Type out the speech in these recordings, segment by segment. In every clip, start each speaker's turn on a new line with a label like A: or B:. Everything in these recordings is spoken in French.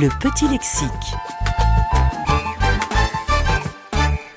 A: Le petit lexique.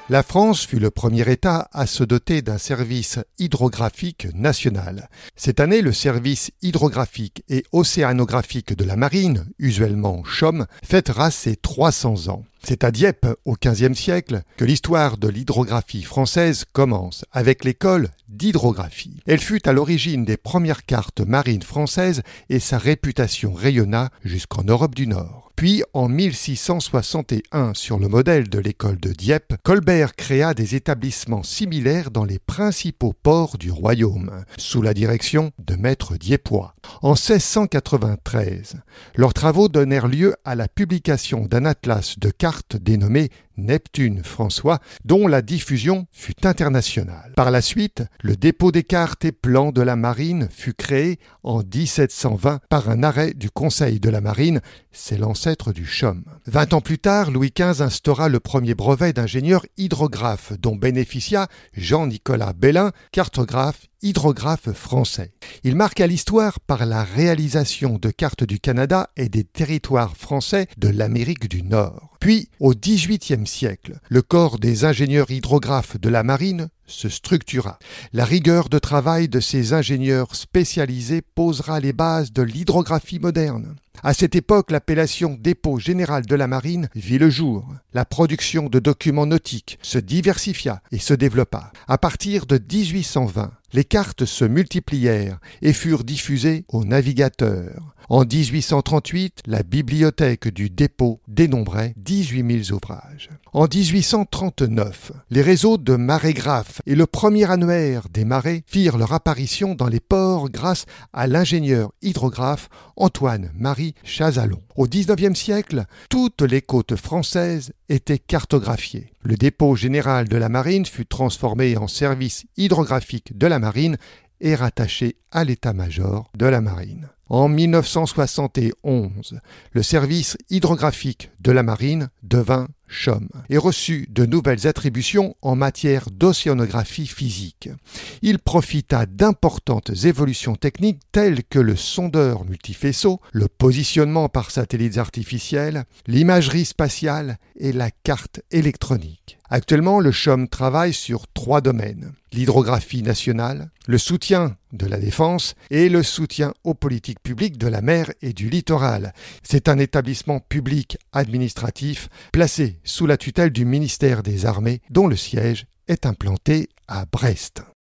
B: La France fut le premier État à se doter d'un service hydrographique national. Cette année, le service hydrographique et océanographique de la marine, usuellement CHOM, fêtera ses 300 ans. C'est à Dieppe, au XVe siècle, que l'histoire de l'hydrographie française commence, avec l'école d'hydrographie. Elle fut à l'origine des premières cartes marines françaises et sa réputation rayonna jusqu'en Europe du Nord. Puis, en 1661, sur le modèle de l'école de Dieppe, Colbert créa des établissements similaires dans les principaux ports du royaume, sous la direction de maîtres dieppois. En 1693, leurs travaux donnèrent lieu à la publication d'un atlas de cartes dénommé Neptune François, dont la diffusion fut internationale. Par la suite, le dépôt des cartes et plans de la marine fut créé en 1720 par un arrêt du Conseil de la marine, c'est l'ancêtre du CHOM. Vingt ans plus tard, Louis XV instaura le premier brevet d'ingénieur hydrographe dont bénéficia Jean-Nicolas Bellin, cartographe hydrographe français. Il marqua l'histoire par la réalisation de cartes du Canada et des territoires français de l'Amérique du Nord. Puis, au XVIIIe siècle, le corps des ingénieurs hydrographes de la marine se structura. La rigueur de travail de ces ingénieurs spécialisés posera les bases de l'hydrographie moderne. À cette époque, l'appellation dépôt général de la marine vit le jour. La production de documents nautiques se diversifia et se développa. À partir de 1820, les cartes se multiplièrent et furent diffusées aux navigateurs. En 1838, la bibliothèque du dépôt dénombrait 18 000 ouvrages. En 1839, les réseaux de marégraphes et le premier annuaire des marées firent leur apparition dans les ports grâce à l'ingénieur hydrographe Antoine-Marie Chazalon. Au XIXe siècle, toutes les côtes françaises étaient cartographiées. Le dépôt général de la marine fut transformé en service hydrographique de la marine et rattaché à l'état-major de la marine. En 1971, le service hydrographique de la marine devint CHOM et reçut de nouvelles attributions en matière d'océanographie physique. Il profita d'importantes évolutions techniques telles que le sondeur multifaisceau, le positionnement par satellites artificiels, l'imagerie spatiale et la carte électronique. Actuellement, le CHOM travaille sur trois domaines l'hydrographie nationale, le soutien de la défense et le soutien aux politiques publiques de la mer et du littoral. C'est un établissement public administratif placé sous la tutelle du ministère des Armées dont le siège est implanté à Brest.